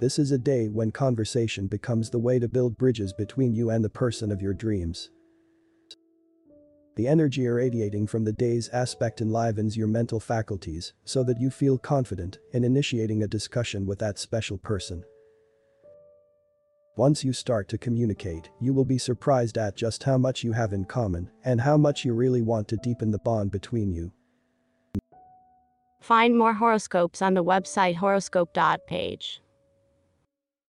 This is a day when conversation becomes the way to build bridges between you and the person of your dreams. The energy irradiating from the day's aspect enlivens your mental faculties so that you feel confident in initiating a discussion with that special person. Once you start to communicate, you will be surprised at just how much you have in common and how much you really want to deepen the bond between you. Find more horoscopes on the website horoscope.page.